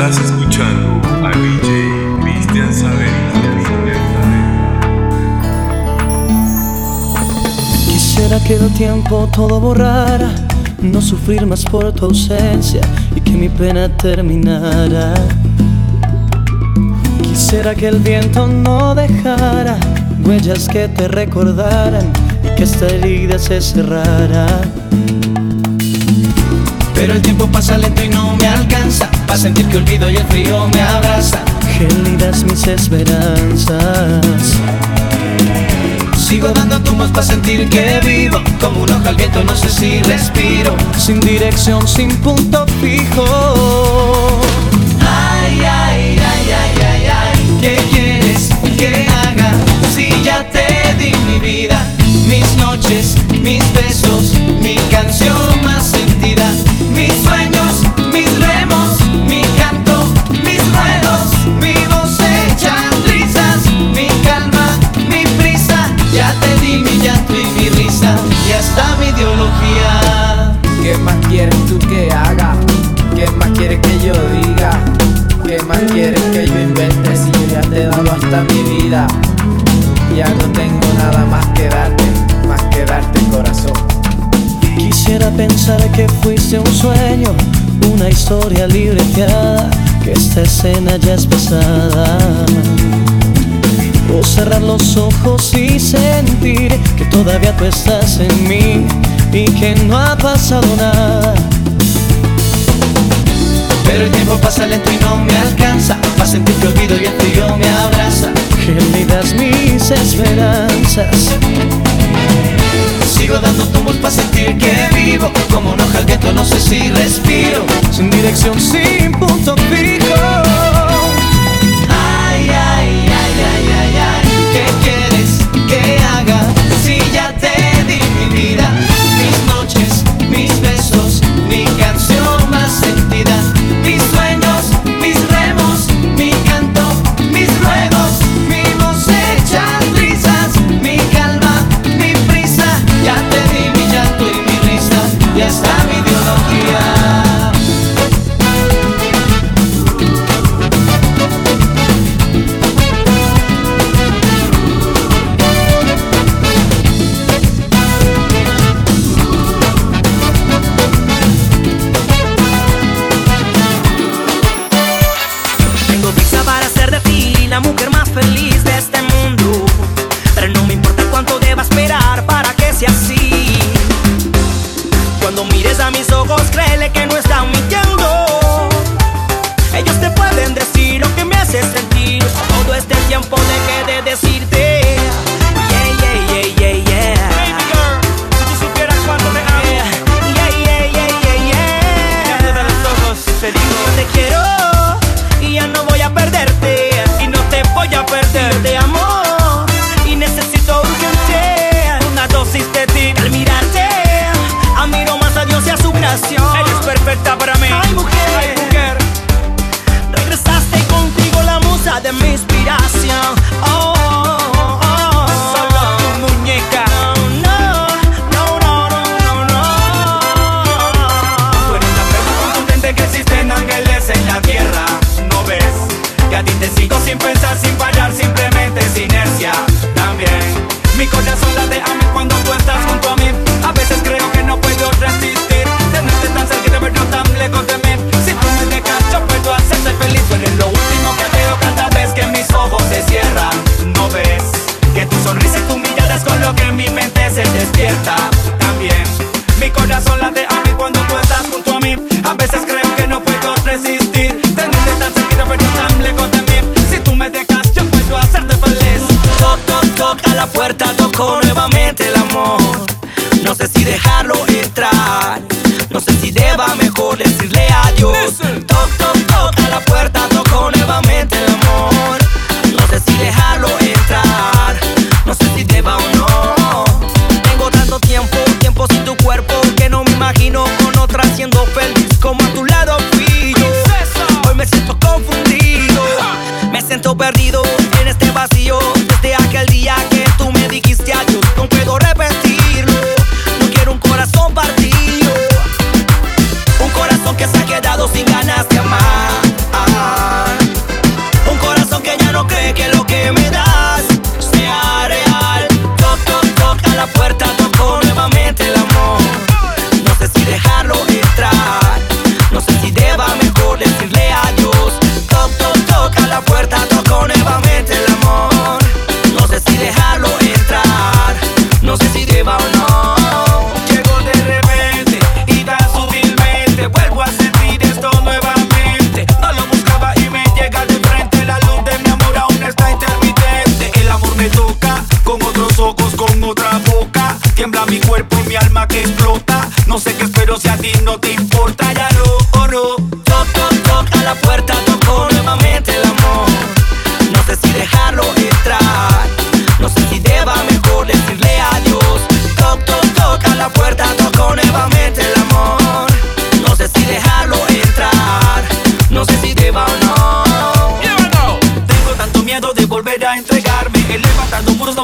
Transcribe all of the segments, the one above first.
Estás escuchando a DJ Cristian Saberino. Quisiera que el tiempo todo borrara, no sufrir más por tu ausencia y que mi pena terminara. Quisiera que el viento no dejara huellas que te recordaran y que esta herida se cerrara. Pero el tiempo pasa lento y no me alcanza para sentir que olvido y el frío me abraza. Gélidas mis esperanzas. Sigo dando tumbos para sentir que vivo Como un hoja al viento, no sé si respiro Sin dirección, sin punto fijo Ay, ay, ay, ay, ay, ay ¿Qué quieres que haga? Si ya te di mi vida Mis noches, mis besos Mi canción ¿Qué más quieres tú que haga? ¿Qué más quieres que yo diga? ¿Qué más quieres que yo invente si yo ya te he dado hasta mi vida? Ya no tengo nada más que darte, más que darte corazón. Quisiera pensar que fuiste un sueño, una historia libreteada, que esta escena ya es pesada. O cerrar los ojos y sentir que todavía tú estás en mí y que no ha pasado nada. Pero el tiempo pasa lento y no me alcanza Pa' sentir que olvido y el frío me abraza Gélidas mis esperanzas. Sigo dando tumbos pa' sentir que vivo Como un hoja al viento, no sé si respiro Sin dirección, sin punto fijo. Ay, ay, ay, ay, ay, ay ¿Qué quieres que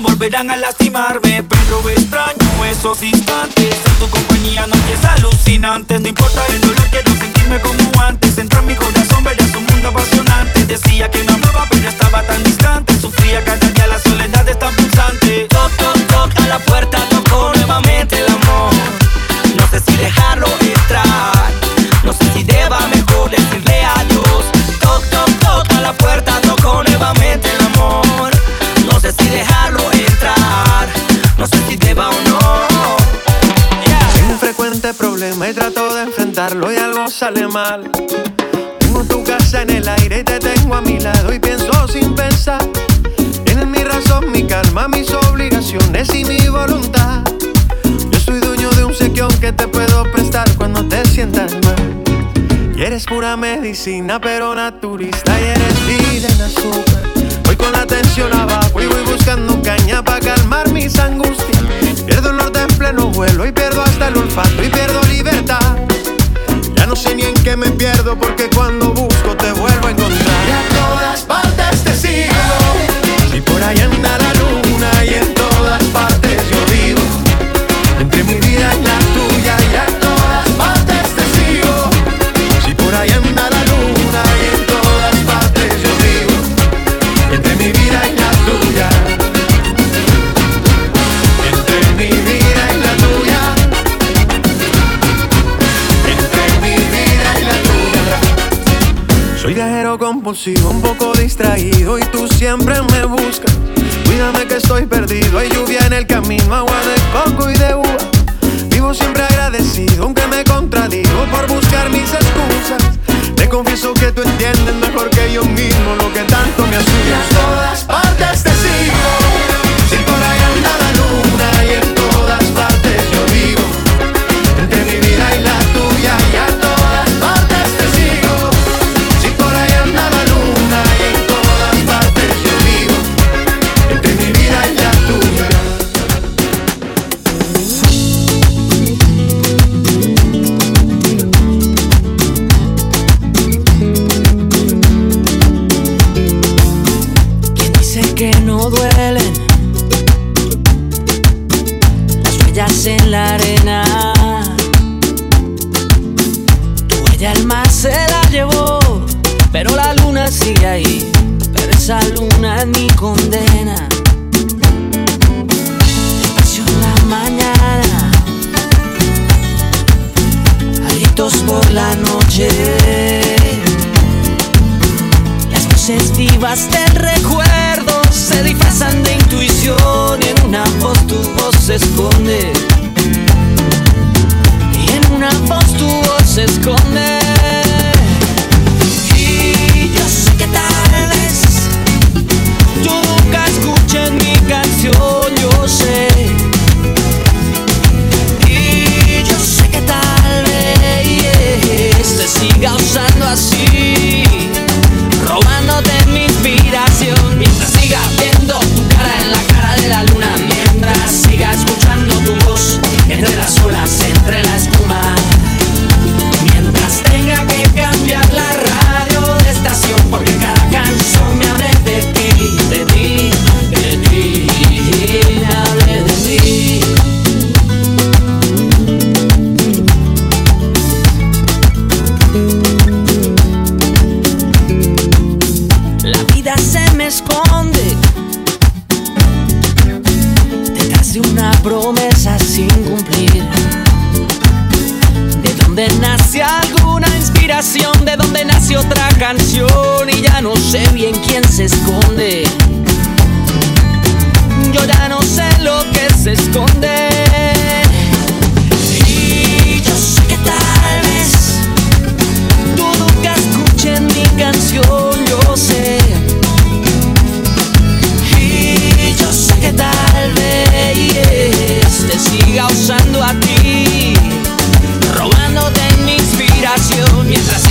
no volverán a lastimarme. Pero extraño esos instantes. En tu compañía no es alucinante. No importa el dolor, quiero sentirme como antes. Entra en mi corazón, verás un mundo apasionante. Decía que me amaba, pero estaba tan distante. Sufría cada día la soledad es tan pulsante. Toc, toc, toc a la puerta, sale mal. Tengo tu casa en el aire y te tengo a mi lado y pienso sin pensar. Tienes mi razón, mi calma, mis obligaciones y mi voluntad. Yo soy dueño de un sequión que te puedo prestar cuando te sientas mal. Y eres pura medicina, pero naturista y eres vida en azúcar. Voy con la tensión abajo y voy buscando caña para calmar mis angustias. Pierdo el norte en pleno vuelo y pierdo hasta el olfato y pierdo libertad. Sé ni en qué me pierdo porque cuando busco te vuelvo a encontrar. Y a todas partes te sigo. Si por ahí anda la luna y en por si bombo Las voces vivas del recuerdo se disfrazan de intuición en una voz tu voz se esconde. Y en una voz tu voz se esconde. Y yo sé que tal vez tú nunca escuches mi canción, yo sé. Y yo sé que tal vez te siga usando así canción y ya no sé bien quién se esconde. Yo ya no sé lo que se esconde. Y yo sé que tal vez tú nunca escuches mi canción, yo sé. Y yo sé que tal vez te siga usando a ti, robándote mi inspiración mientras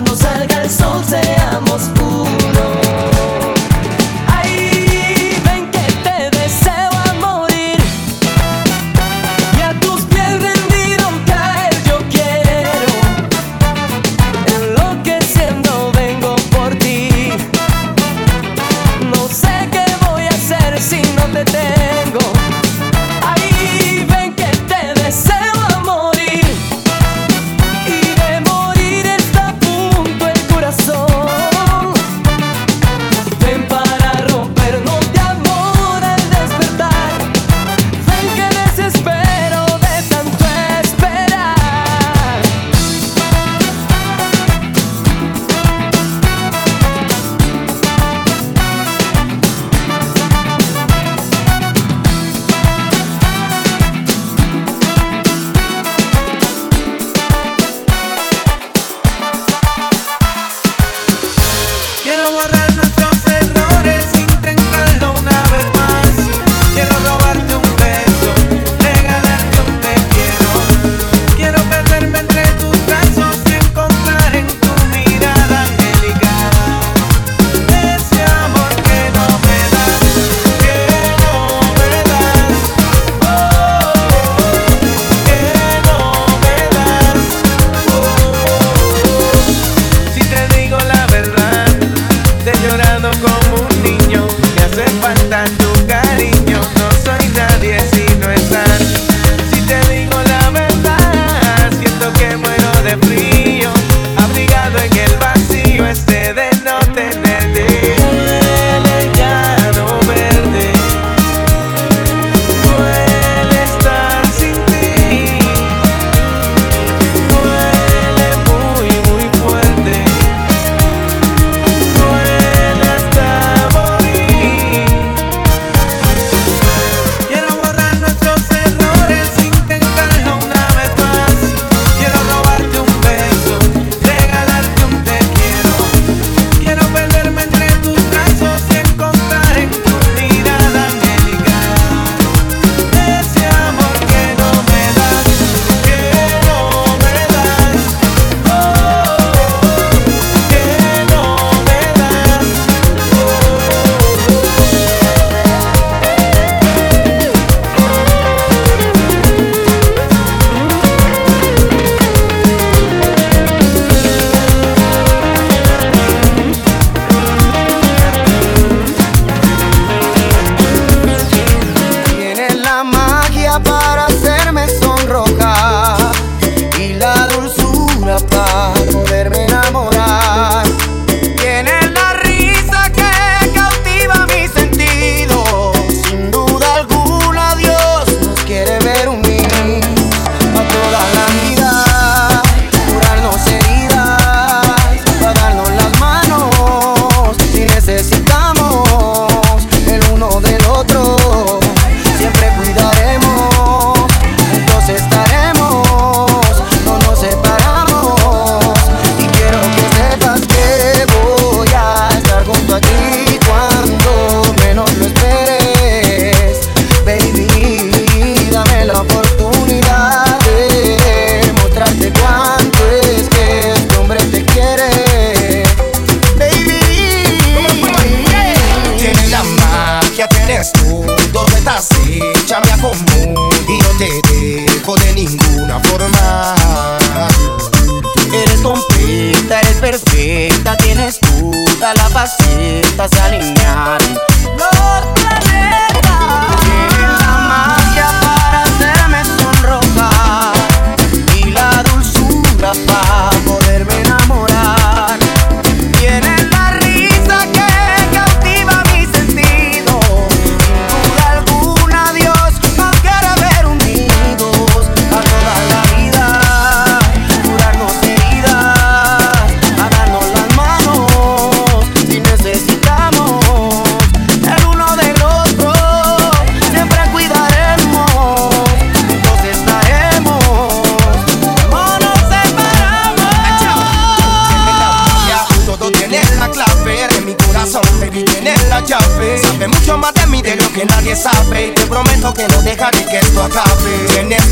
mañana cuando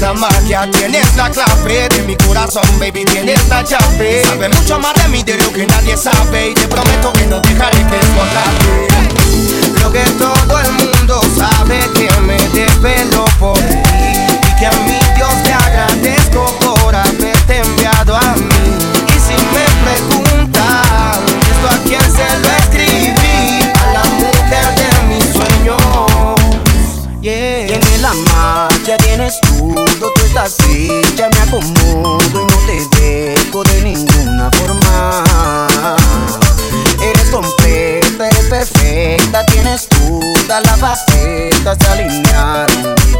la magia, tienes la clave de mi corazón, baby, tienes la llave. Sabe mucho más de mí de lo que nadie sabe. Y te prometo que no dejaré que acabe. Lo que todo el mundo sabe que me desvelo por ti. Y que a mi Dios le agradezco por haberte enviado a mí. Y si me preguntan, ¿esto a quién se lo estás hecha, me acomodo y no te dejo de ninguna forma. Eres completa, eres perfecta, tienes todas las facetas se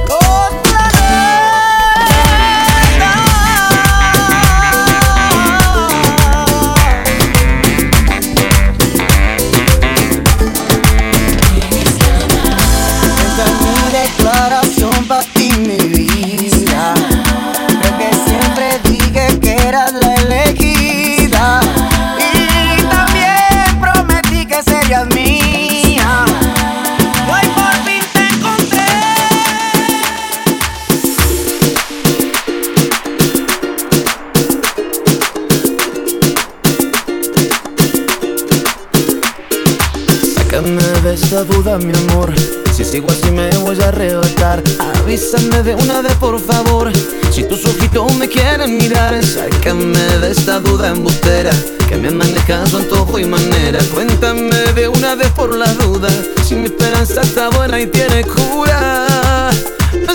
sácame de esta duda embustera. Que me maneja su antojo y manera. Cuéntame de una vez por la duda. Si mi esperanza está buena y tiene cura.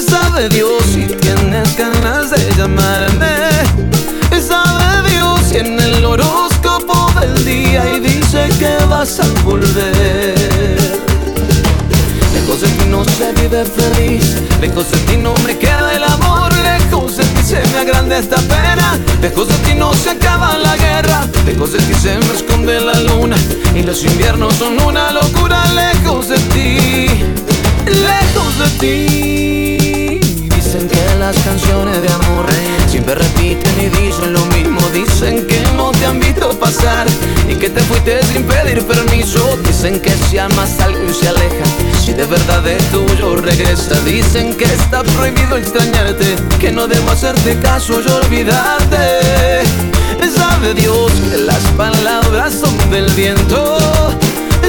Sabe Dios si tienes ganas de llamarme. Sabe Dios si en el horóscopo del día y dice que vas a volver. Lejos de ti no se vive feliz, lejos de ti no me queda el amor, lejos se me agranda esta pena, de ti no se acaba la guerra, de ti se me esconde la luna. Y los inviernos son una locura, lejos de ti, lejos de ti. Dicen que las canciones de amor siempre repiten y dicen lo mismo. Dicen que no te han visto pasar y que te fuiste sin pedir permiso. Dicen que si amas a alguien se aleja, si de verdad es tuyo regresa. Dicen que está prohibido extrañarte, que no debo hacerte caso y olvidarte. Sabe Dios que las palabras son del viento.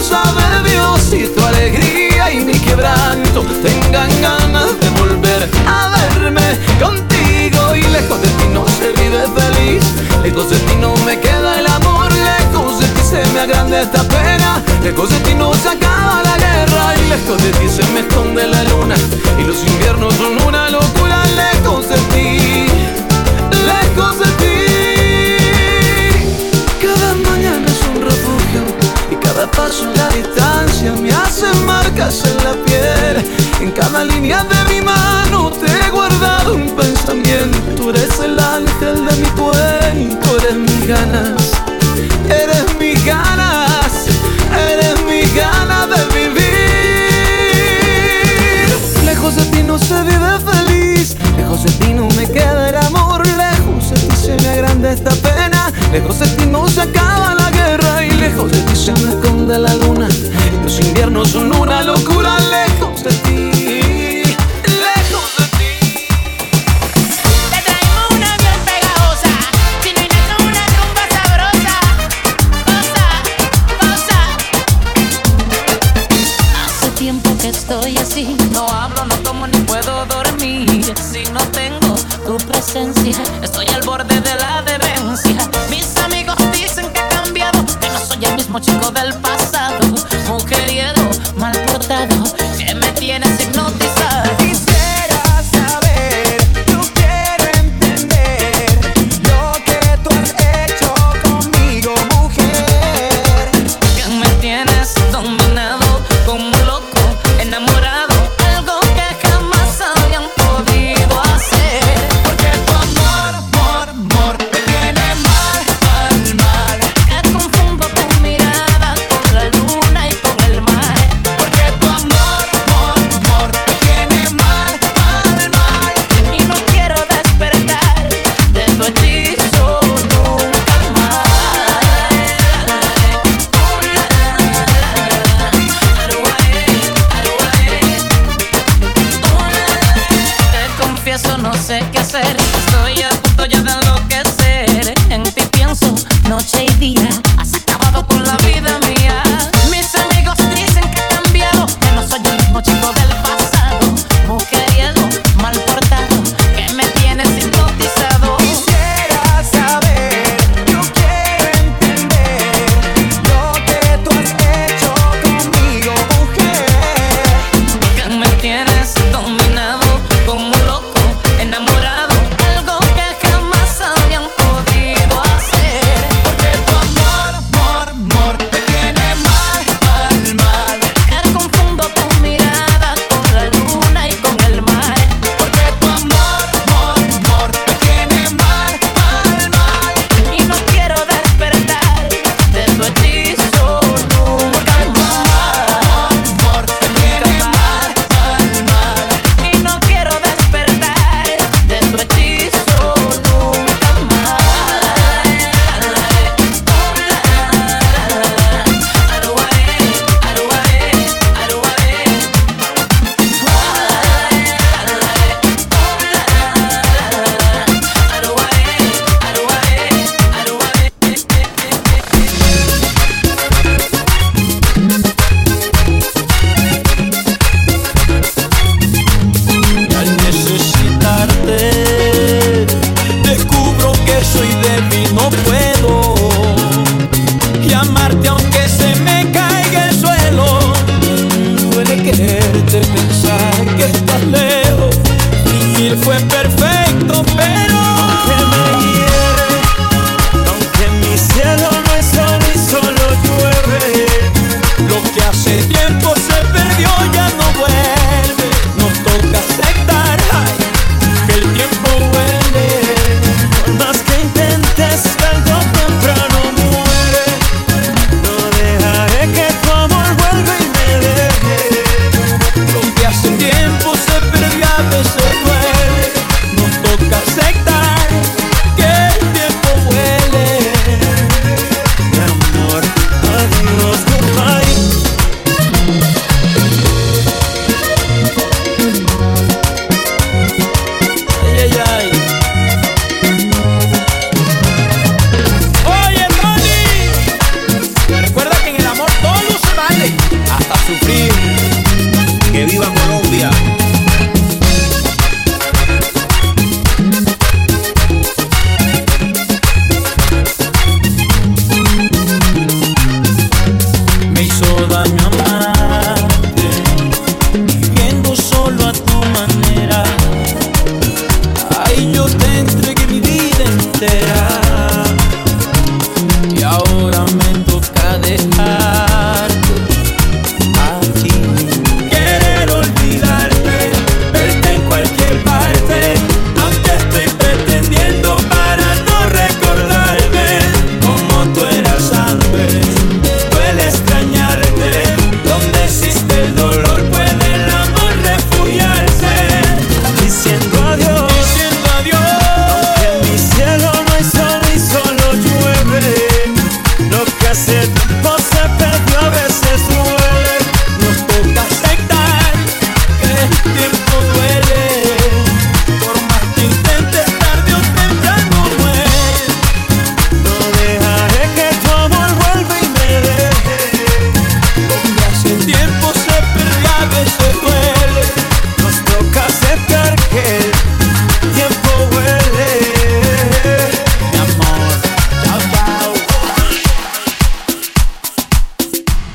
Sabe Dios si tu alegría y mi quebranto tengan ganas de a verme contigo y lejos de ti no se vive feliz, lejos de ti no me queda el amor, lejos de ti se me agranda esta pena, lejos de ti no se acaba la guerra y lejos de ti se me esconde la luna y los inviernos son una locura, lejos de ti, lejos de ti. Cada mañana es un refugio y cada paso en la distancia me hace marcas en la piel. En cada línea de mi mano te he guardado un pensamiento. Eres el ángel de mi cuento, eres mis ganas, eres mis ganas, eres mi ganas de vivir. Lejos de ti no se vive feliz, lejos de ti no me queda el amor, lejos de ti se me agranda esta pena, lejos de ti no se acaba la guerra y lejos de ti se me esconde la luna. Los inviernos son una locura, mal portado.